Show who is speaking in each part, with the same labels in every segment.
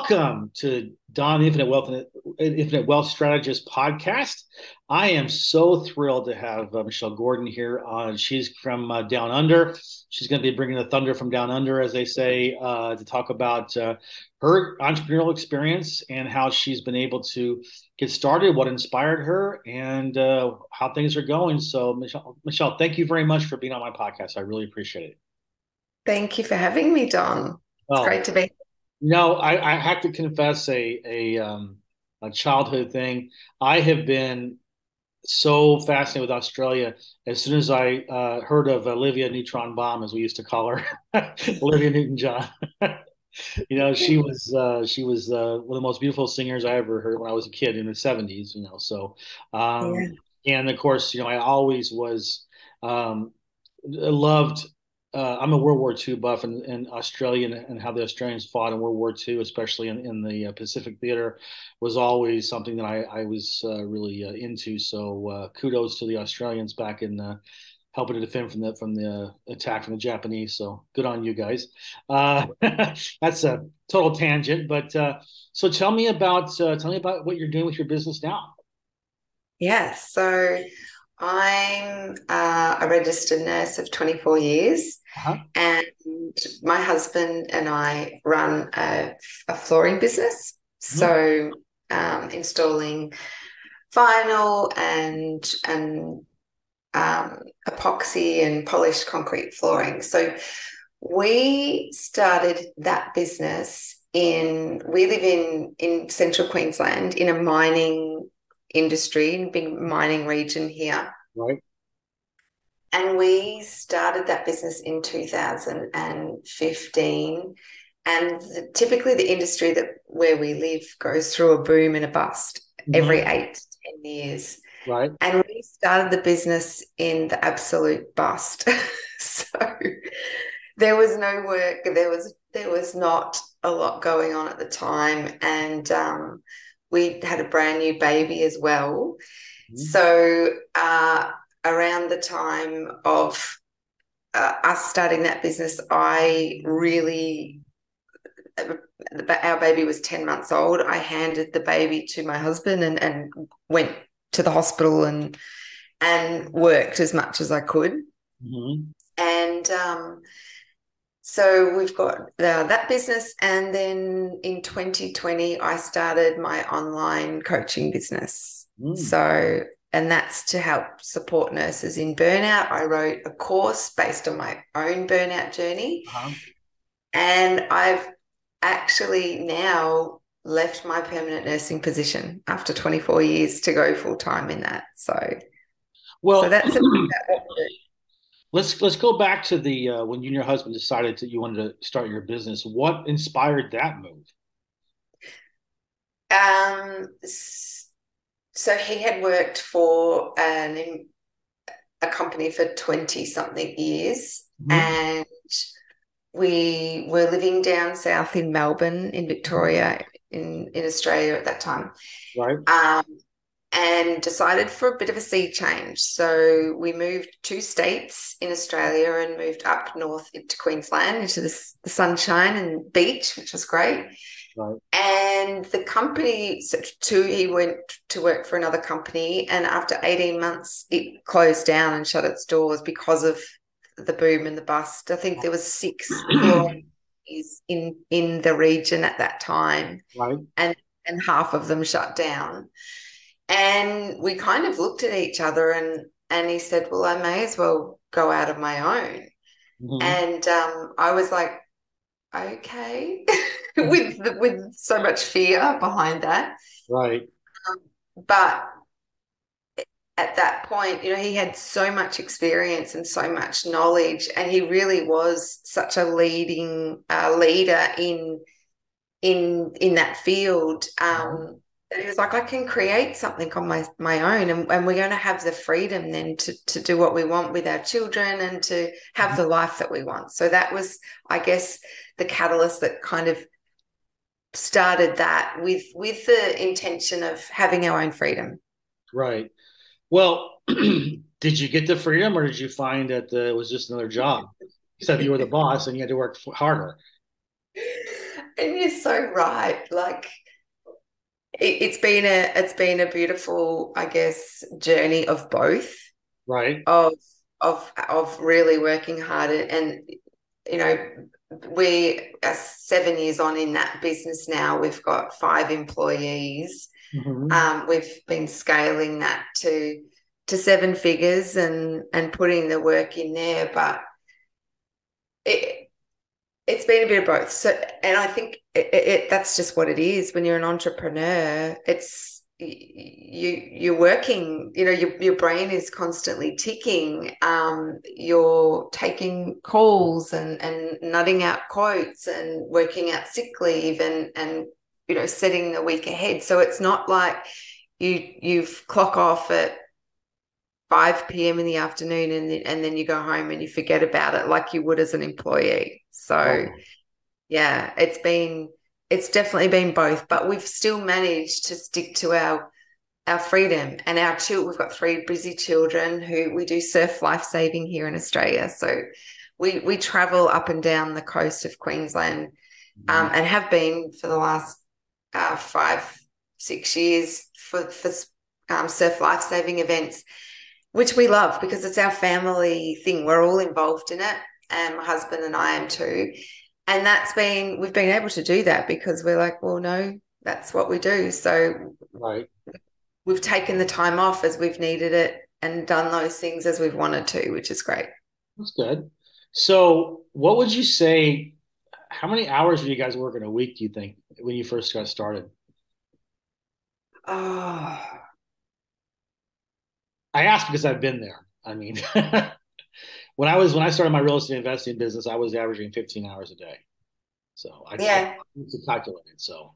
Speaker 1: welcome to Don Infinite Wealth and Infinite Wealth Strategist podcast. I am so thrilled to have uh, Michelle Gordon here. Uh, she's from uh, Down Under. She's going to be bringing the thunder from Down Under, as they say, uh, to talk about uh, her entrepreneurial experience and how she's been able to get started, what inspired her, and uh, how things are going. So, Michelle, Michelle, thank you very much for being on my podcast. I really appreciate it.
Speaker 2: Thank you for having me, Don. It's well, great to be.
Speaker 1: No, I, I have to confess a a um, a childhood thing. I have been so fascinated with Australia. As soon as I uh, heard of Olivia Neutron Bomb, as we used to call her, Olivia Newton John. you know, she was uh, she was uh, one of the most beautiful singers I ever heard when I was a kid in the '70s. You know, so um, yeah. and of course, you know, I always was um, loved uh, I'm a World War II buff and, and Australian and how the Australians fought in World War II, especially in, in the uh, Pacific Theater, was always something that I, I was uh, really uh, into. So uh, kudos to the Australians back in uh, helping to defend from the from the attack from the Japanese. So good on you guys. that's a total tangent, but so tell me about tell me about what you're doing with your business now.
Speaker 2: Yeah, so I'm uh, a registered nurse of 24 years, uh-huh. and my husband and I run a, a flooring business. Mm-hmm. So, um, installing vinyl and and um, epoxy and polished concrete flooring. So, we started that business in. We live in in central Queensland in a mining industry, big mining region here.
Speaker 1: Right.
Speaker 2: And we started that business in 2015. And the, typically, the industry that where we live goes through a boom and a bust mm-hmm. every eight to 10 years.
Speaker 1: Right.
Speaker 2: And we started the business in the absolute bust. so there was no work. There was there was not a lot going on at the time, and um, we had a brand new baby as well. Mm-hmm. So uh, around the time of uh, us starting that business, I really our baby was 10 months old i handed the baby to my husband and, and went to the hospital and and worked as much as i could mm-hmm. and um, so we've got uh, that business and then in 2020 i started my online coaching business. Mm. so and that's to help support nurses in burnout. I wrote a course based on my own burnout journey. Uh-huh. and i've actually now left my permanent nursing position after 24 years to go full time in that. So
Speaker 1: well so that's Let's let's go back to the uh, when you and your husband decided that you wanted to start your business. What inspired that move?
Speaker 2: Um, so he had worked for an a company for twenty something years, mm-hmm. and we were living down south in Melbourne, in Victoria, in in Australia at that time.
Speaker 1: Right.
Speaker 2: Um, and decided for a bit of a sea change. So we moved two states in Australia and moved up north into Queensland into the, the sunshine and beach, which was great.
Speaker 1: Right.
Speaker 2: And the company, so too, he went to work for another company, and after 18 months, it closed down and shut its doors because of the boom and the bust. I think there was six in in the region at that time,
Speaker 1: right.
Speaker 2: and and half of them shut down. And we kind of looked at each other and and he said, Well, I may as well go out of my own. Mm-hmm. And um, I was like, okay, with with so much fear behind that.
Speaker 1: Right.
Speaker 2: Um, but at that point, you know, he had so much experience and so much knowledge, and he really was such a leading uh, leader in in in that field. Um, he was like, I can create something on my my own, and, and we're going to have the freedom then to to do what we want with our children and to have the life that we want. So that was, I guess, the catalyst that kind of started that with with the intention of having our own freedom.
Speaker 1: Right. Well, did you get the freedom, or did you find that uh, it was just another job? Except you were the boss and you had to work harder.
Speaker 2: and you're so right. Like it, it's been a it's been a beautiful, I guess, journey of both.
Speaker 1: Right.
Speaker 2: Of of of really working hard and, and you know we are seven years on in that business now. We've got five employees. Mm-hmm. Um, we've been scaling that to to seven figures and and putting the work in there, but it it's been a bit of both. So, and I think it, it, that's just what it is. When you're an entrepreneur, it's you you're working. You know, your your brain is constantly ticking. Um, you're taking calls and and nutting out quotes and working out sick leave and and you know setting the week ahead. So it's not like you you've clock off at 5 p.m. in the afternoon and then, and then you go home and you forget about it like you would as an employee. So oh. yeah, it's been it's definitely been both, but we've still managed to stick to our our freedom and our children. We've got three busy children who we do surf life saving here in Australia. So we we travel up and down the coast of Queensland um, mm-hmm. and have been for the last uh, five six years for for um, surf life saving events which we love because it's our family thing. We're all involved in it, and my husband and I am too. And that's been we've been able to do that because we're like, well, no, that's what we do. So
Speaker 1: right.
Speaker 2: we've taken the time off as we've needed it and done those things as we've wanted to, which is great.
Speaker 1: That's good. So, what would you say? How many hours do you guys work in a week? Do you think when you first got started?
Speaker 2: Oh,
Speaker 1: I asked because I've been there. I mean, when I was when I started my real estate investing business, I was averaging 15 hours a day. So I
Speaker 2: yeah,
Speaker 1: I to calculate it. So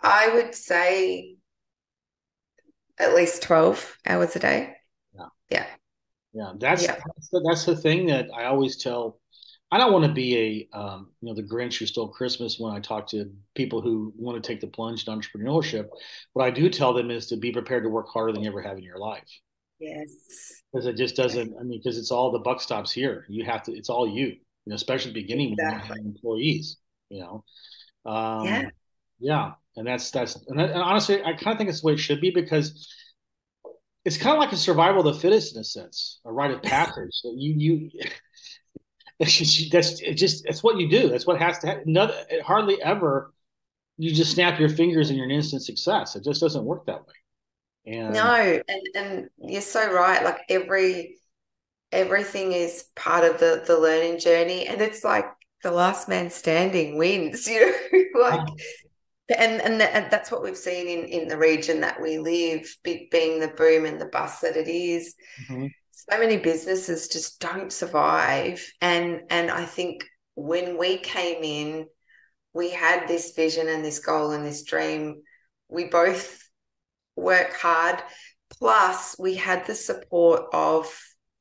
Speaker 2: I would say at least 12 hours a day.
Speaker 1: Yeah.
Speaker 2: Yeah.
Speaker 1: Yeah. That's yeah. That's, the, that's the thing that I always tell. I don't want to be a um, you know the Grinch who stole Christmas when I talk to people who want to take the plunge in entrepreneurship. What I do tell them is to be prepared to work harder than you ever have in your life.
Speaker 2: Yes.
Speaker 1: Because it just doesn't. I mean, because it's all the buck stops here. You have to. It's all you. You know, especially beginning exactly. when you have employees. You know. Um, yeah. Yeah, and that's that's and, that, and honestly, I kind of think it's the way it should be because it's kind of like a survival of the fittest in a sense, a rite of passage. So you you. that's it just that's what you do. That's what has to happen. Hardly ever you just snap your fingers and you're an instant success. It just doesn't work that way.
Speaker 2: And no, and and you're so right. Like every everything is part of the the learning journey, and it's like the last man standing wins. You know, like. And and, and that's what we've seen in, in the region that we live, be, being the boom and the bust that it is. Mm-hmm. So many businesses just don't survive, and and I think when we came in, we had this vision and this goal and this dream. We both work hard. Plus, we had the support of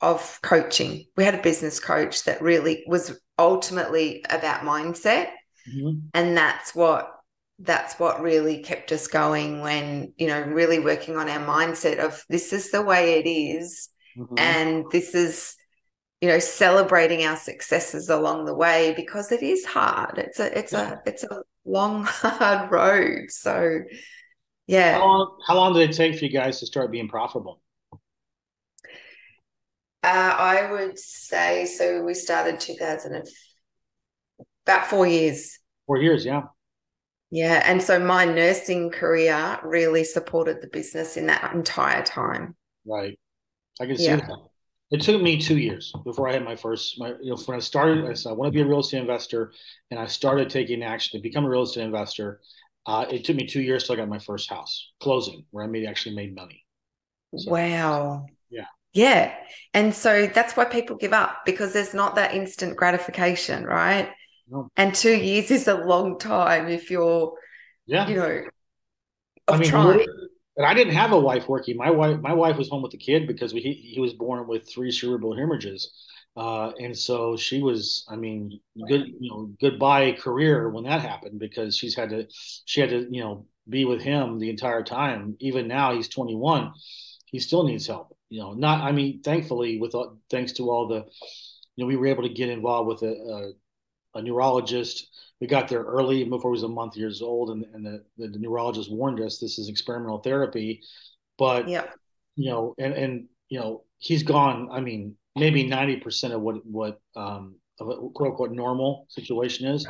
Speaker 2: of coaching. We had a business coach that really was ultimately about mindset, mm-hmm. and that's what that's what really kept us going when you know really working on our mindset of this is the way it is, mm-hmm. and this is you know celebrating our successes along the way because it is hard it's a it's yeah. a it's a long hard road so yeah.
Speaker 1: How long, how long did it take for you guys to start being profitable?
Speaker 2: Uh, I would say so. We started 2000 about four years.
Speaker 1: Four years, yeah.
Speaker 2: Yeah, and so my nursing career really supported the business in that entire time.
Speaker 1: Right, I can see yeah. that. It took me two years before I had my first. My, you know, when I started, I said I want to be a real estate investor, and I started taking action to become a real estate investor. Uh, it took me two years till I got my first house closing, where I made actually made money.
Speaker 2: So, wow.
Speaker 1: Yeah.
Speaker 2: Yeah. And so that's why people give up because there's not that instant gratification, right? No. And two years is a long time if you're, yeah, you know,
Speaker 1: I mean, trying. And I didn't have a wife working. My wife, my wife was home with the kid because we, he, he was born with three cerebral hemorrhages. Uh, and so she was, I mean, good, you know, goodbye career when that happened because she's had to, she had to, you know, be with him the entire time. Even now, he's 21, he still needs help. You know, not, I mean, thankfully, with all, thanks to all the, you know, we were able to get involved with a, a neurologist. We got there early before he was a month years old, and, and the, the, the neurologist warned us this is experimental therapy. But
Speaker 2: yeah,
Speaker 1: you know, and and you know, he's gone. I mean, maybe ninety percent of what what um, of a quote unquote normal situation is.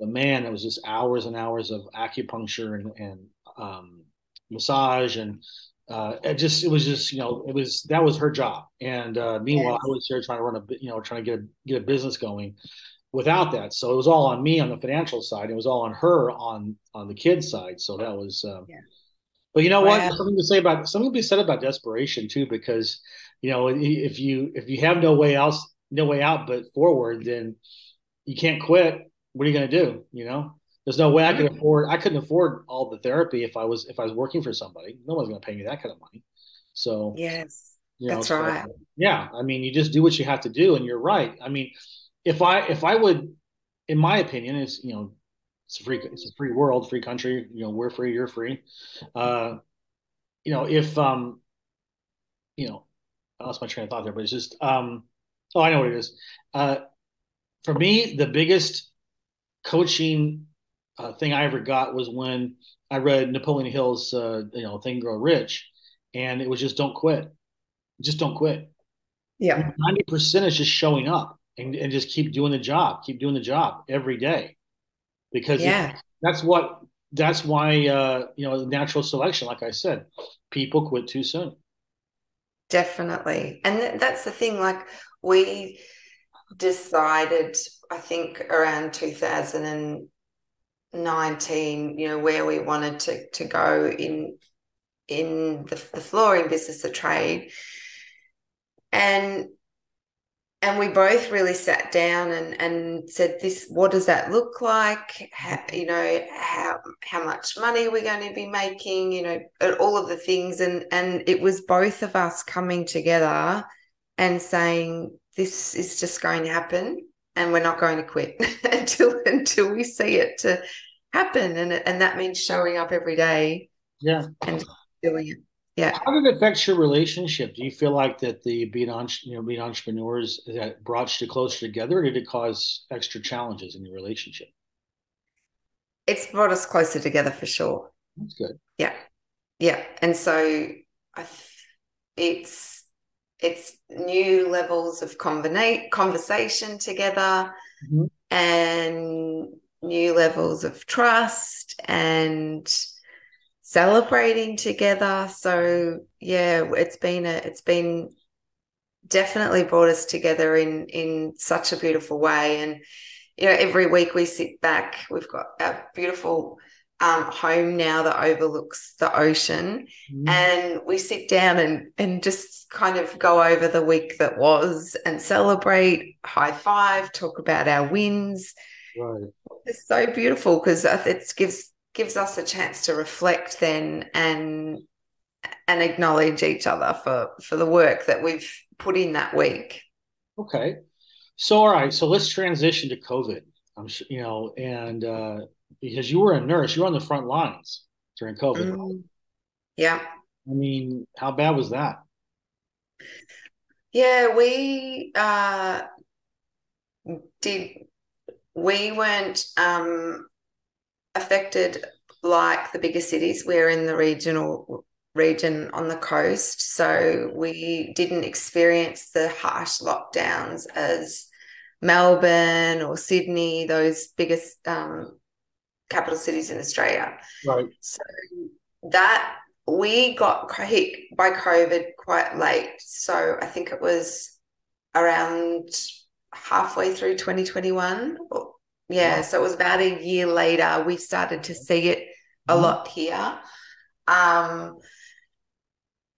Speaker 1: The man, it was just hours and hours of acupuncture and and um, massage and uh, it just it was just you know it was that was her job and uh, meanwhile. I was here trying to run a you know trying to get a, get a business going without that so it was all on me on the financial side it was all on her on on the kids side so that was um, yeah. but you know wow. what something to say about something to be said about desperation too because you know if you if you have no way else no way out but forward then you can't quit what are you going to do you know there's no way I could afford. I couldn't afford all the therapy if I was if I was working for somebody. No one's going to pay me that kind of money. So
Speaker 2: yes, you know, that's so, right.
Speaker 1: Yeah, I mean, you just do what you have to do, and you're right. I mean, if I if I would, in my opinion, it's you know, it's a free it's a free world, free country. You know, we're free, you're free. Uh, you know, if um, you know, I lost my train of thought there, but it's just um, oh, I know what it is. Uh, for me, the biggest coaching uh, thing I ever got was when I read Napoleon Hill's, uh, you know, Think Grow Rich, and it was just don't quit, just don't quit.
Speaker 2: Yeah,
Speaker 1: ninety percent is just showing up and, and just keep doing the job, keep doing the job every day, because
Speaker 2: yeah,
Speaker 1: that's what that's why uh, you know natural selection. Like I said, people quit too soon.
Speaker 2: Definitely, and th- that's the thing. Like we decided, I think around 2019 you know where we wanted to to go in in the, the flooring business the trade and and we both really sat down and and said this what does that look like? How, mm-hmm. you know how how much money are we're going to be making? You know uh, all of the things. And and it was both of us coming together and saying this is just going to happen and we're not going to quit until until we see it to happen. And and that means showing up every day
Speaker 1: yeah.
Speaker 2: and doing it yeah.
Speaker 1: How did it affect your relationship? Do you feel like that the being on you know being entrepreneurs that brought you closer together or did it cause extra challenges in your relationship?
Speaker 2: It's brought us closer together for sure.
Speaker 1: That's good.
Speaker 2: Yeah. Yeah. And so i it's it's new levels of conversation together mm-hmm. and new levels of trust and celebrating together so yeah it's been a it's been definitely brought us together in in such a beautiful way and you know every week we sit back we've got a beautiful um, home now that overlooks the ocean. Mm. And we sit down and, and just kind of go over the week that was and celebrate, high five, talk about our wins.
Speaker 1: Right.
Speaker 2: It's so beautiful because it gives gives us a chance to reflect then and and acknowledge each other for for the work that we've put in that week.
Speaker 1: Okay. So all right, so let's transition to COVID. I'm sure you know, and uh because you were a nurse, you were on the front lines during COVID. Mm,
Speaker 2: yeah.
Speaker 1: I mean, how bad was that?
Speaker 2: Yeah, we uh, did. We weren't um, affected like the bigger cities. We're in the regional region on the coast, so we didn't experience the harsh lockdowns as Melbourne or Sydney, those biggest um, capital cities in Australia.
Speaker 1: Right.
Speaker 2: So that we got hit by COVID quite late. So I think it was around halfway through 2021. Yeah. Wow. So it was about a year later we started to see it a mm-hmm. lot here. Um,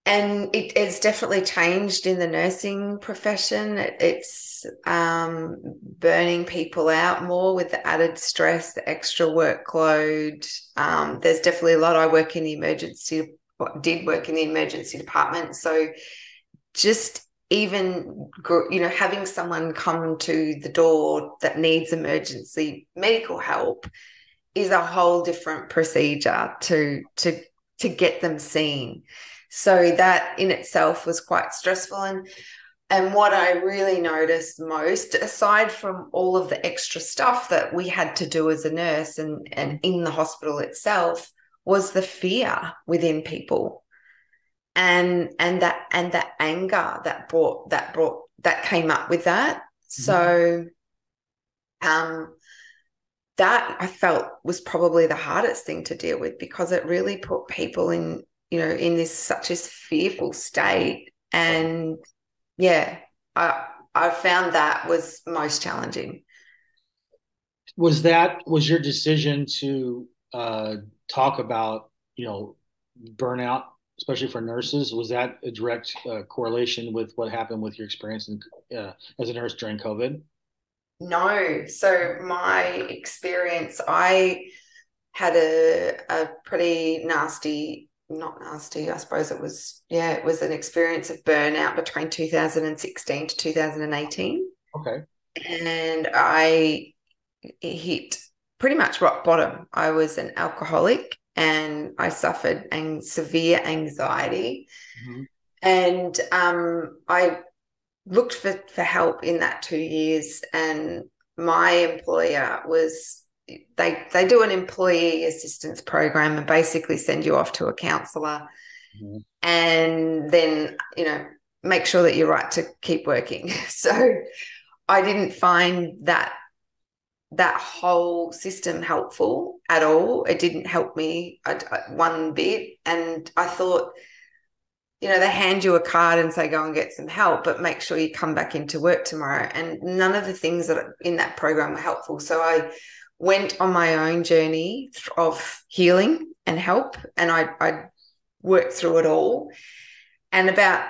Speaker 2: and it, it's definitely changed in the nursing profession. It, it's um, burning people out more with the added stress, the extra workload. Um, there's definitely a lot. I work in the emergency, did work in the emergency department, so just even you know having someone come to the door that needs emergency medical help is a whole different procedure to to to get them seen so that in itself was quite stressful. And and what I really noticed most, aside from all of the extra stuff that we had to do as a nurse and, and in the hospital itself, was the fear within people. And and that and that anger that brought that brought that came up with that. Mm-hmm. So um that I felt was probably the hardest thing to deal with because it really put people in, you know, in this such a fearful state. And yeah, I I found that was most challenging.
Speaker 1: Was that was your decision to uh, talk about you know burnout, especially for nurses? Was that a direct uh, correlation with what happened with your experience in, uh, as a nurse during COVID?
Speaker 2: No. So my experience, I had a a pretty nasty not nasty. I suppose it was, yeah, it was an experience of burnout between 2016 to 2018.
Speaker 1: Okay.
Speaker 2: And I hit pretty much rock bottom. I was an alcoholic and I suffered an- severe anxiety. Mm-hmm. And um, I looked for, for help in that two years. And my employer was they they do an employee assistance program and basically send you off to a counselor mm-hmm. and then you know make sure that you're right to keep working so i didn't find that that whole system helpful at all? It didn't help me uh, uh, one bit. And i thought you know they hand you a card and say go and get some help but make sure you come back into work tomorrow. And none of the things that in that program were helpful. So i went on my own journey of healing and help, and I, I worked through it all. And about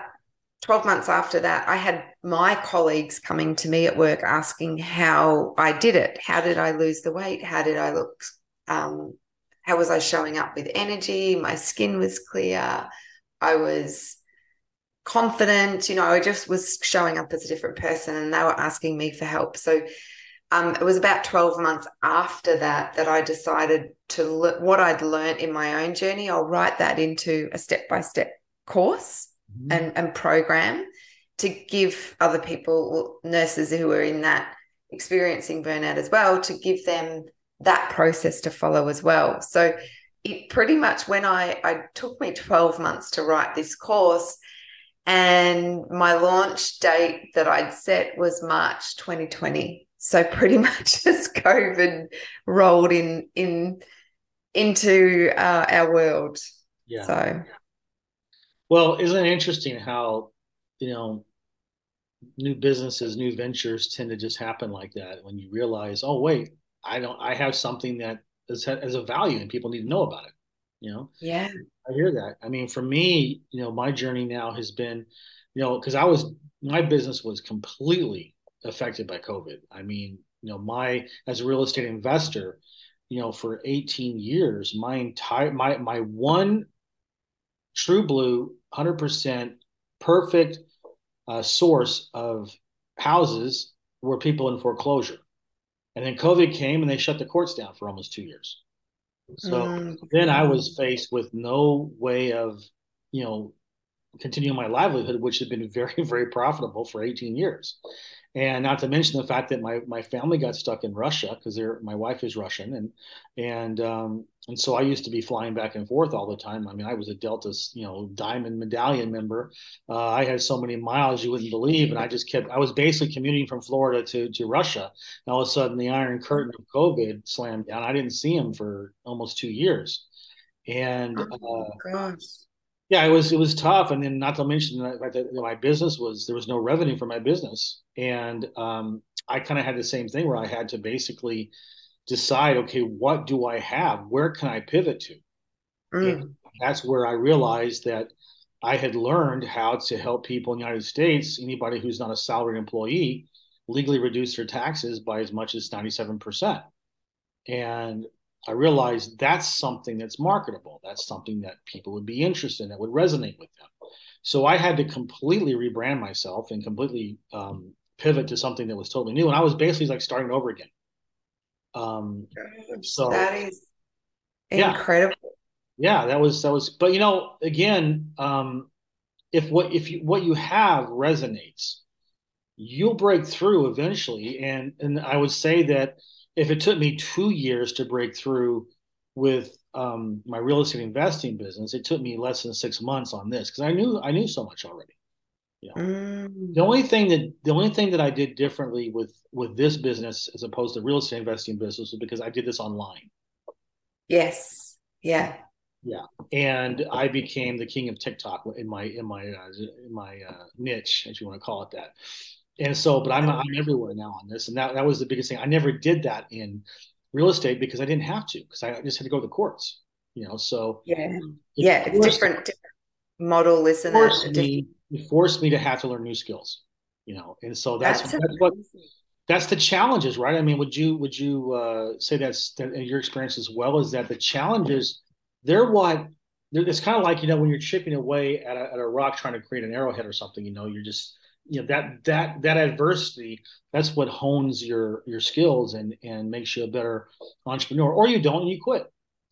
Speaker 2: 12 months after that, I had my colleagues coming to me at work asking how I did it. How did I lose the weight? How did I look? Um, how was I showing up with energy? My skin was clear. I was confident. You know, I just was showing up as a different person, and they were asking me for help. So um, it was about 12 months after that that I decided to look what I'd learned in my own journey. I'll write that into a step by step course mm-hmm. and, and program to give other people, nurses who are in that experiencing burnout as well, to give them that process to follow as well. So it pretty much when I, I took me 12 months to write this course and my launch date that I'd set was March 2020 so pretty much as COVID rolled in in into uh, our world.
Speaker 1: Yeah.
Speaker 2: So,
Speaker 1: well, isn't it interesting how you know new businesses, new ventures tend to just happen like that when you realize, oh wait, I don't, I have something that is has a value and people need to know about it. You know.
Speaker 2: Yeah.
Speaker 1: I hear that. I mean, for me, you know, my journey now has been, you know, because I was my business was completely affected by COVID. I mean, you know, my as a real estate investor, you know, for 18 years, my entire my my one true blue, 100% perfect uh, source of houses were people in foreclosure. And then COVID came and they shut the courts down for almost two years. So mm. then I was faced with no way of, you know, continuing my livelihood, which had been very, very profitable for 18 years and not to mention the fact that my my family got stuck in Russia because they're my wife is Russian and and um, and so I used to be flying back and forth all the time. I mean, I was a Delta, you know, Diamond Medallion member. Uh, I had so many miles you wouldn't believe, and I just kept. I was basically commuting from Florida to to Russia. And all of a sudden, the Iron Curtain of COVID slammed down. I didn't see him for almost two years, and oh, uh, gosh yeah, it was it was tough, and then not to mention that my business was there was no revenue for my business, and um, I kind of had the same thing where I had to basically decide, okay, what do I have? Where can I pivot to? Mm. that's where I realized that I had learned how to help people in the United States, anybody who's not a salaried employee, legally reduce their taxes by as much as ninety seven percent, and I realized that's something that's marketable. That's something that people would be interested in, that would resonate with them. So I had to completely rebrand myself and completely um, pivot to something that was totally new. And I was basically like starting over again. Um, so
Speaker 2: that is incredible.
Speaker 1: Yeah. yeah, that was that was. But you know, again, um, if what if you, what you have resonates, you'll break through eventually. And and I would say that if it took me two years to break through with um, my real estate investing business, it took me less than six months on this because I knew I knew so much already. You know? mm. The only thing that the only thing that I did differently with with this business as opposed to real estate investing business was because I did this online.
Speaker 2: Yes. Yeah.
Speaker 1: Yeah, and I became the king of TikTok in my in my uh, in my uh, niche, as you want to call it that. And so, but I'm I'm everywhere now on this, and that that was the biggest thing. I never did that in real estate because I didn't have to because I just had to go to the courts, you know. So
Speaker 2: yeah, yeah, it's different, different model, isn't
Speaker 1: it? It forced me to have to learn new skills, you know, and so that's that's, that's what that's the challenges, right? I mean, would you would you uh, say that's that in your experience as well? Is that the challenges? They're what it's kind of like you know when you're chipping away at a, at a rock trying to create an arrowhead or something. You know, you're just you know that that that adversity that's what hones your your skills and and makes you a better entrepreneur or you don't and you quit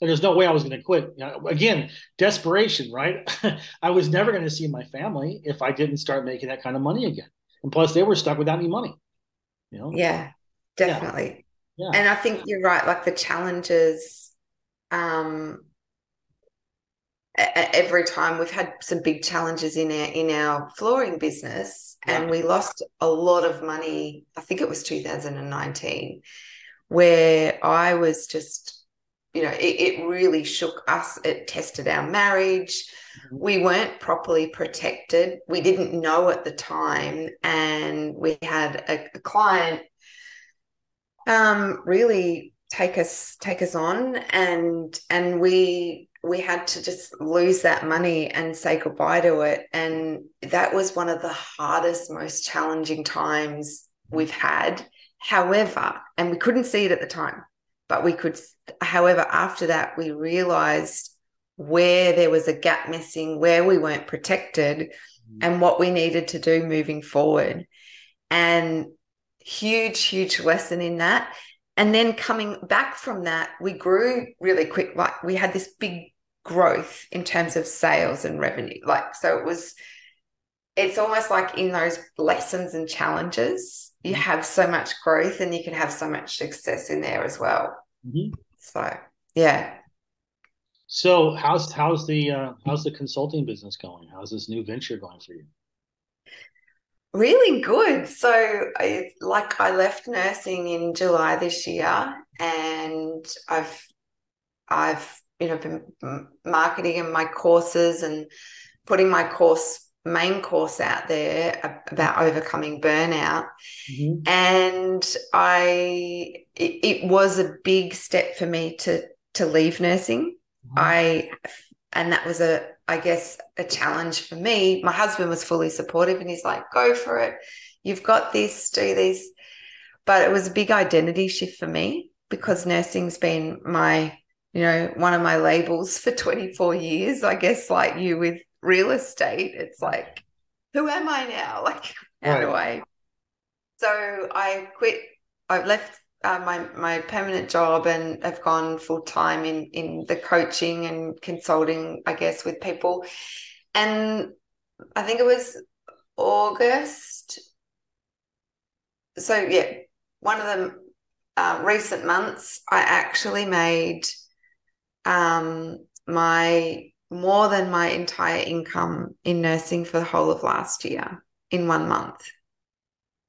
Speaker 1: there's no way i was going to quit. You know, again desperation right? I was never going to see my family if i didn't start making that kind of money again. And plus they were stuck without any money you know?
Speaker 2: Yeah definitely. Yeah. yeah. and i think you're right like the challenges um every time we've had some big challenges in our in our flooring business and we lost a lot of money i think it was 2019 where i was just you know it, it really shook us it tested our marriage mm-hmm. we weren't properly protected we didn't know at the time and we had a, a client um really take us take us on and and we we had to just lose that money and say goodbye to it. And that was one of the hardest, most challenging times we've had. However, and we couldn't see it at the time, but we could, however, after that, we realized where there was a gap missing, where we weren't protected, mm-hmm. and what we needed to do moving forward. And huge, huge lesson in that and then coming back from that we grew really quick like we had this big growth in terms of sales and revenue. Like, so it was, it's almost like in those lessons and challenges, you mm-hmm. have so much growth and you can have so much success in there as well. Mm-hmm. So, yeah.
Speaker 1: So how's how's the uh, how's the consulting business going? How's this new venture going for you?
Speaker 2: Really good. So, I, like, I left nursing in July this year, and I've I've you know been marketing and my courses and putting my course main course out there about overcoming burnout. Mm-hmm. and i it, it, was a big step for me to to leave nursing. Mm-hmm. i and that was a i guess a challenge for me. My husband was fully supportive and he's like go for it. You've got this do this. But it was a big identity shift for me because nursing's been my you know, one of my labels for 24 years, I guess, like you with real estate, it's like, who am I now? Like, how right. do I? So I quit, I've left uh, my, my permanent job and have gone full time in, in the coaching and consulting, I guess, with people. And I think it was August. So, yeah, one of the uh, recent months, I actually made um, my more than my entire income in nursing for the whole of last year in one month.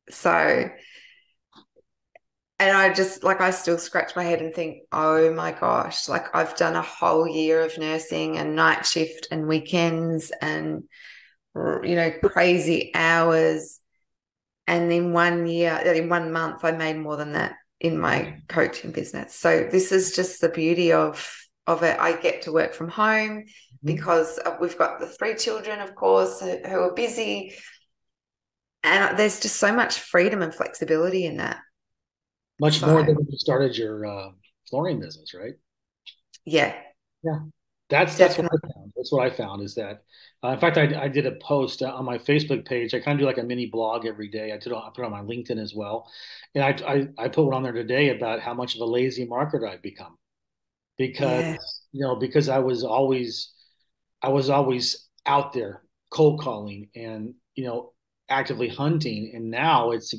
Speaker 2: So, and I just like, I still scratch my head and think, oh my gosh, like I've done a whole year of nursing and night shift and weekends and, you know, crazy hours. And in one year, in one month, I made more than that in my coaching business. So, this is just the beauty of of it. I get to work from home mm-hmm. because we've got the three children, of course, who are busy. And there's just so much freedom and flexibility in that.
Speaker 1: Much so, more than when you started your uh, flooring business, right?
Speaker 2: Yeah.
Speaker 1: Yeah. That's that's what I found. That's what I found is that, uh, in fact, I, I did a post on my Facebook page. I kind of do like a mini blog every day. I did I put it on my LinkedIn as well, and I, I I put one on there today about how much of a lazy marketer I've become because yeah. you know because I was always I was always out there cold calling and you know actively hunting. And now it's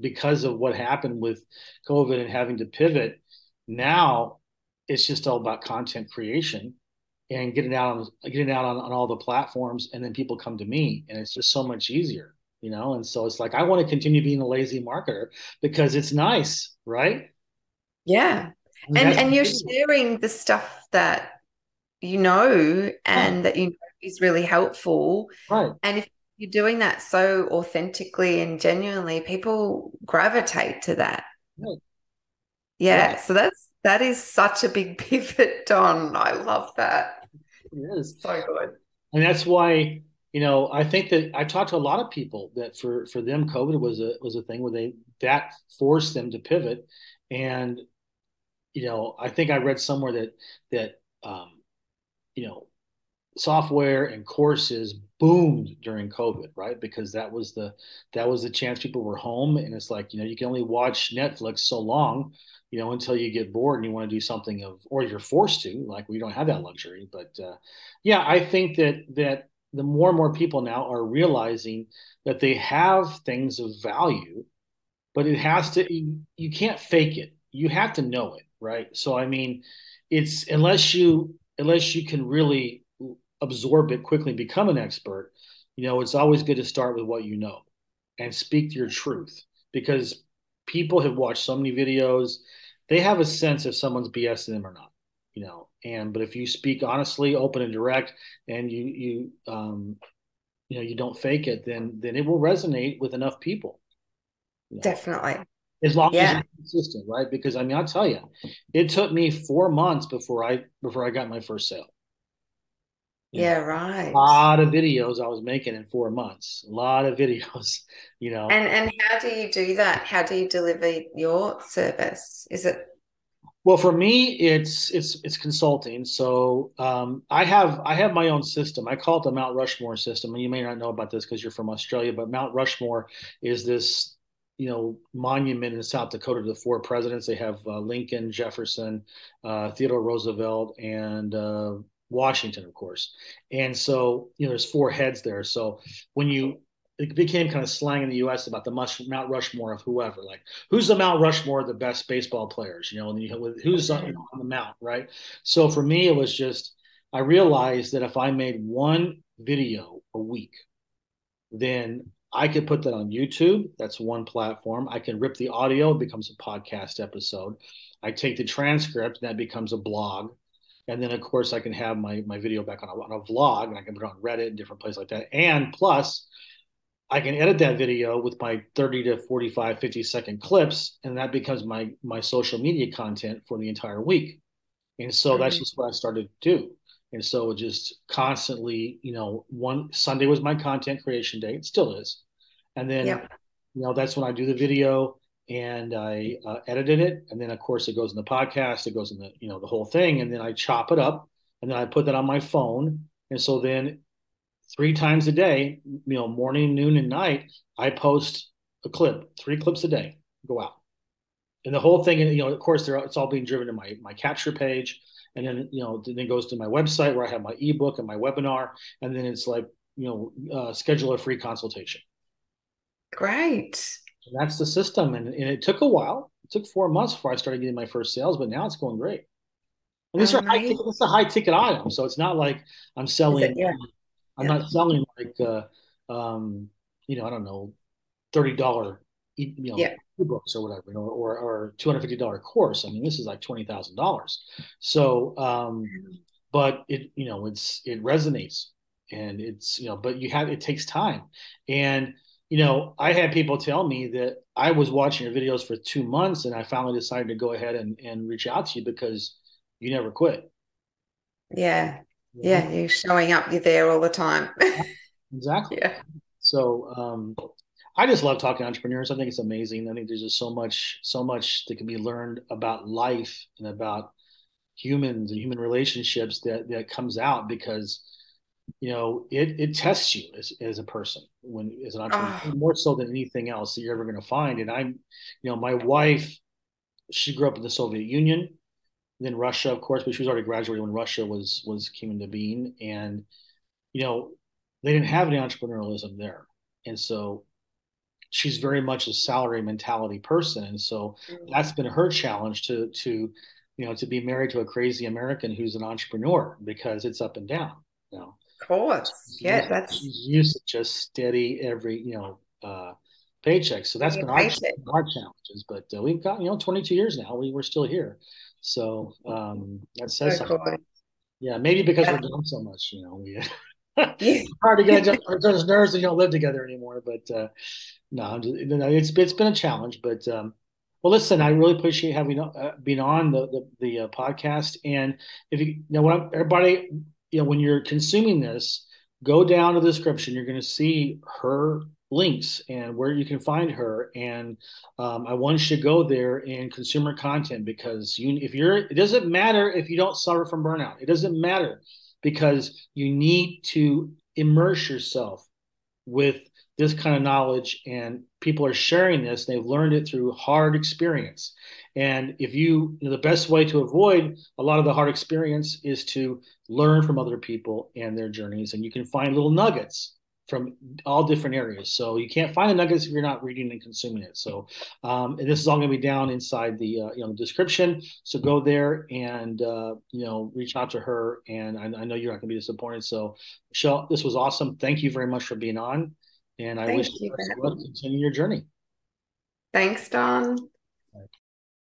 Speaker 1: because of what happened with COVID and having to pivot. Now it's just all about content creation and getting out on getting out on, on all the platforms and then people come to me and it's just so much easier you know and so it's like i want to continue being a lazy marketer because it's nice right
Speaker 2: yeah and and, and you're sharing the stuff that you know and yeah. that you know is really helpful.
Speaker 1: Right.
Speaker 2: And if you're doing that so authentically and genuinely people gravitate to that. Right. yeah, so that's that is such a big pivot don. I love that.
Speaker 1: It is.
Speaker 2: So good.
Speaker 1: And that's why you know i think that i talked to a lot of people that for for them covid was a was a thing where they that forced them to pivot. And you know i think i read somewhere that that um you know software and courses boomed during covid right? Because that was the that was the chance people were home and it's like you know you can only watch netflix so long you know until you get bored and you want to do something of or you're forced to like we don't have that luxury but uh, yeah i think that that the more and more people now are realizing that they have things of value but it has to you, you can't fake it. You have to know it right so i mean it's unless you unless you can really absorb it quickly and become an expert, you know, it's always good to start with what you know and speak your truth because people have watched so many videos. They have a sense if someone's BSing them or not, you know. And but if you speak honestly, open and direct, and you you um, you know you don't fake it, then then it will resonate with enough people.
Speaker 2: You know? Definitely.
Speaker 1: As long yeah. as you're consistent, right? Because I mean, I'll tell you, it took me four months before I before I got my first sale.
Speaker 2: Yeah, right.
Speaker 1: A lot of videos I was making in four months. A lot of videos, you know.
Speaker 2: And and how do you do that? How do you deliver your service? Is it
Speaker 1: well for me it's it's it's consulting so um, i have i have my own system i call it the mount rushmore system and you may not know about this because you're from australia but mount rushmore is this you know monument in south dakota to the four presidents they have uh, lincoln jefferson uh, theodore roosevelt and uh, Washington, of course. And so, you know, there's four heads there. So when you, it became kind of slang in the U.S. about the Mount Rushmore of whoever, like who's the Mount Rushmore of the best baseball players, you know, and you, who's on, on the Mount, right? So for me, it was just I realized that if I made one video a week, then I could put that on YouTube. That's one platform. I can rip the audio, it becomes a podcast episode. I take the transcript, and that becomes a blog and then of course I can have my my video back on a, on a vlog, and I can put it on Reddit and different places like that. And plus, I can edit that video with my 30 to 45, 50 second clips, and that becomes my my social media content for the entire week. And so mm-hmm. that's just what I started to do. And so just constantly, you know, one Sunday was my content creation day. It still is. And then, yep. you know, that's when I do the video and I uh, edited it, and then of course it goes in the podcast, it goes in the you know the whole thing, and then I chop it up, and then I put that on my phone, and so then three times a day, you know, morning, noon, and night, I post a clip, three clips a day, go out, and the whole thing, and you know, of course, it's all being driven to my my capture page, and then you know, then it goes to my website where I have my ebook and my webinar, and then it's like you know, uh, schedule a free consultation.
Speaker 2: Great.
Speaker 1: And that's the system. And, and, it took a while. It took four months before I started getting my first sales, but now it's going great. And these are high ticket, it's a high ticket item. So it's not like I'm selling, it, yeah. I'm yeah. not selling like, uh, um, you know, I don't know, $30, you know, yeah. Books or whatever, you know, or, or $250 course. I mean, this is like $20,000. So, um, but it, you know, it's, it resonates and it's, you know, but you have, it takes time. And, you know, I had people tell me that I was watching your videos for two months and I finally decided to go ahead and, and reach out to you because you never quit.
Speaker 2: Yeah. Yeah. You're showing up, you're there all the time.
Speaker 1: exactly.
Speaker 2: Yeah.
Speaker 1: So um, I just love talking to entrepreneurs. I think it's amazing. I think there's just so much, so much that can be learned about life and about humans and human relationships that that comes out because you know, it, it tests you as, as a person when as an entrepreneur oh. more so than anything else that you're ever going to find. And I'm, you know, my wife, she grew up in the Soviet Union, then Russia, of course, but she was already graduated when Russia was was came into being, and you know, they didn't have any entrepreneurialism there, and so she's very much a salary mentality person, and so mm-hmm. that's been her challenge to to you know to be married to a crazy American who's an entrepreneur because it's up and down. You know,
Speaker 2: of course, she's yeah,
Speaker 1: used,
Speaker 2: that's
Speaker 1: she's used to just steady every you know. Uh, paychecks. So that's been our, our challenges. But uh, we've got, you know, 22 years now. We, we're still here. So um, that says something. Cool. Yeah, maybe because yeah. we're doing so much, you know, we hard to get each other's nerves and you don't live together anymore. But uh, no, it's it's been a challenge. But um, well, listen, I really appreciate having uh, being on the the, the uh, podcast. And if you, you know, what everybody, you know, when you're consuming this, go down to the description. You're going to see her links and where you can find her. And um, I want you to go there in consumer content because you, if you're, it doesn't matter if you don't suffer from burnout. It doesn't matter because you need to immerse yourself with this kind of knowledge and people are sharing this they've learned it through hard experience. And if you, you know, the best way to avoid a lot of the hard experience is to learn from other people and their journeys and you can find little nuggets from all different areas. So you can't find the nuggets if you're not reading and consuming it. So um, and this is all going to be down inside the uh, you know description. So go there and uh, you know reach out to her. And I, I know you're not going to be disappointed. So Michelle, this was awesome. Thank you very much for being on. And I Thank wish you to continue your journey.
Speaker 2: Thanks, Don.